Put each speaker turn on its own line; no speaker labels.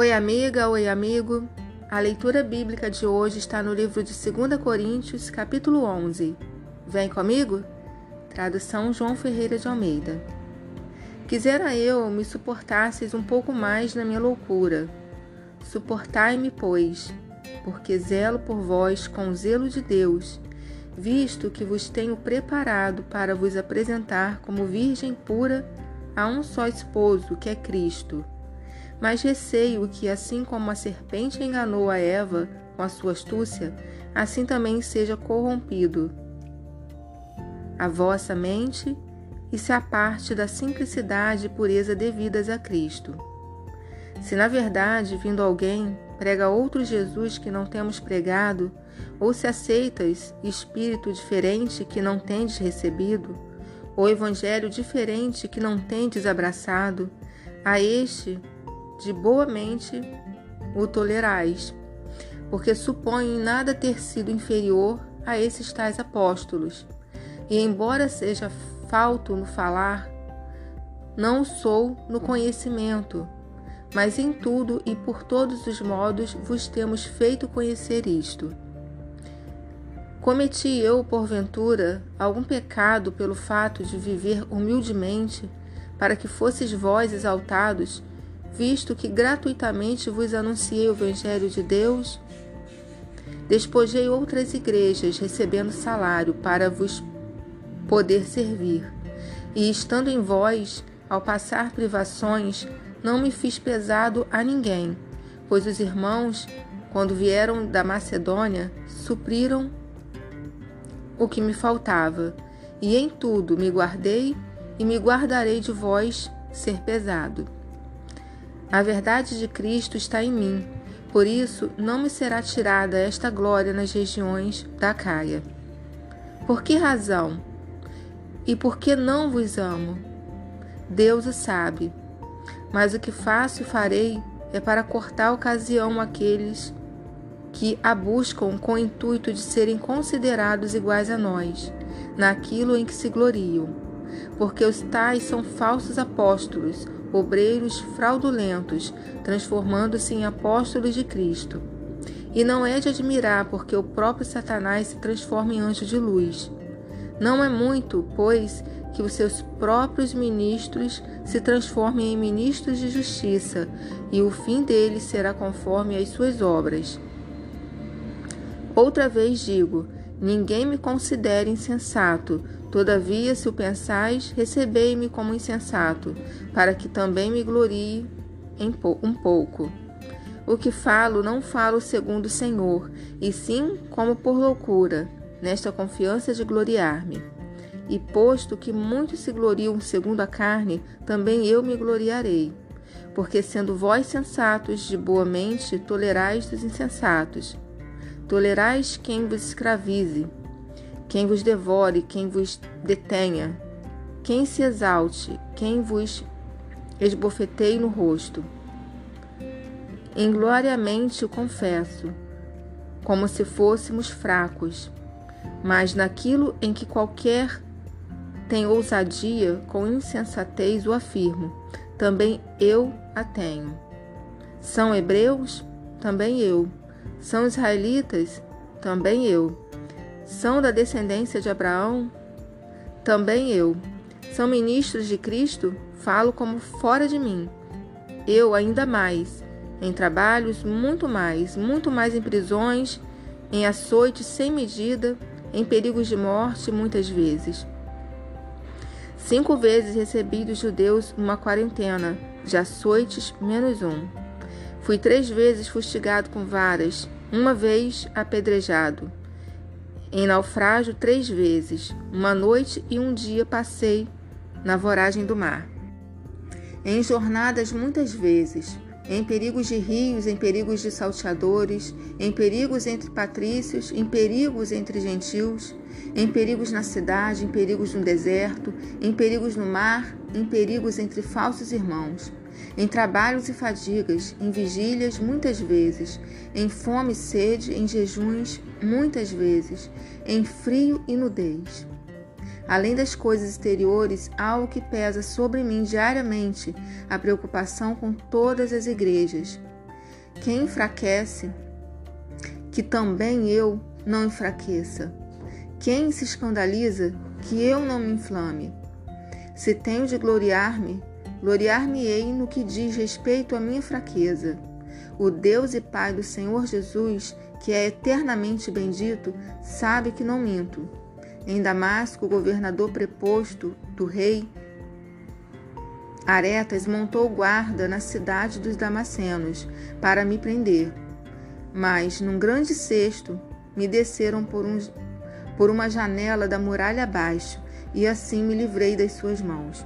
Oi, amiga, oi, amigo. A leitura bíblica de hoje está no livro de 2 Coríntios, capítulo 11. Vem comigo? Tradução João Ferreira de Almeida. Quisera eu me suportasseis um pouco mais na minha loucura. Suportai-me, pois, porque zelo por vós com o zelo de Deus, visto que vos tenho preparado para vos apresentar como virgem pura a um só esposo, que é Cristo. Mas receio que, assim como a serpente enganou a Eva com a sua astúcia, assim também seja corrompido a vossa mente e se aparte da simplicidade e pureza devidas a Cristo. Se na verdade, vindo alguém, prega outro Jesus que não temos pregado, ou se aceitas espírito diferente que não tendes recebido, ou evangelho diferente que não tendes abraçado, a este de boa mente o tolerais, porque suponho em nada ter sido inferior a esses tais apóstolos. E embora seja falto no falar, não sou no conhecimento, mas em tudo e por todos os modos vos temos feito conhecer isto. Cometi eu, porventura, algum pecado pelo fato de viver humildemente, para que fosseis vós exaltados visto que gratuitamente vos anunciei o Evangelho de Deus? Despojei outras igrejas, recebendo salário para vos poder servir. E estando em vós, ao passar privações, não me fiz pesado a ninguém, pois os irmãos, quando vieram da Macedônia, supriram o que me faltava, e em tudo me guardei e me guardarei de vós ser pesado. A verdade de Cristo está em mim, por isso não me será tirada esta glória nas regiões da Caia. Por que razão? E por que não vos amo? Deus o sabe. Mas o que faço e farei é para cortar a ocasião àqueles que a buscam com o intuito de serem considerados iguais a nós, naquilo em que se gloriam. Porque os tais são falsos apóstolos, obreiros fraudulentos, transformando-se em apóstolos de Cristo. E não é de admirar, porque o próprio Satanás se transforma em anjo de luz. Não é muito, pois, que os seus próprios ministros se transformem em ministros de justiça, e o fim deles será conforme às suas obras. Outra vez digo: ninguém me considere insensato, Todavia, se o pensais, recebei-me como insensato, para que também me glorie um pouco. O que falo, não falo segundo o Senhor, e sim como por loucura, nesta confiança de gloriar-me. E posto que muitos se gloriam segundo a carne, também eu me gloriarei. Porque sendo vós sensatos de boa mente, tolerais dos insensatos. Tolerais quem vos escravize quem vos devore, quem vos detenha, quem se exalte, quem vos esbofeteie no rosto. Ingloriamente o confesso, como se fôssemos fracos, mas naquilo em que qualquer tem ousadia, com insensatez o afirmo, também eu a tenho. São hebreus? Também eu. São israelitas? Também eu são da descendência de Abraão? Também eu. São ministros de Cristo? Falo como fora de mim. Eu ainda mais, em trabalhos muito mais, muito mais em prisões, em açoites sem medida, em perigos de morte muitas vezes. Cinco vezes recebi dos judeus uma quarentena, de açoites menos um. Fui três vezes fustigado com varas, uma vez apedrejado. Em naufrágio três vezes, uma noite e um dia passei na voragem do mar. Em jornadas muitas vezes, em perigos de rios, em perigos de salteadores, em perigos entre patrícios, em perigos entre gentios, em perigos na cidade, em perigos no deserto, em perigos no mar, em perigos entre falsos irmãos em trabalhos e fadigas, em vigílias muitas vezes, em fome e sede, em jejuns muitas vezes, em frio e nudez. Além das coisas exteriores, há o que pesa sobre mim diariamente a preocupação com todas as igrejas. Quem enfraquece, que também eu não enfraqueça. Quem se escandaliza, que eu não me inflame. Se tenho de gloriar-me, gloriar-me-ei no que diz respeito à minha fraqueza. O Deus e Pai do Senhor Jesus, que é eternamente bendito, sabe que não minto. Em Damasco, o governador preposto do rei Aretas montou guarda na cidade dos Damascenos para me prender. Mas, num grande cesto, me desceram por, um, por uma janela da muralha abaixo, e assim me livrei das suas mãos.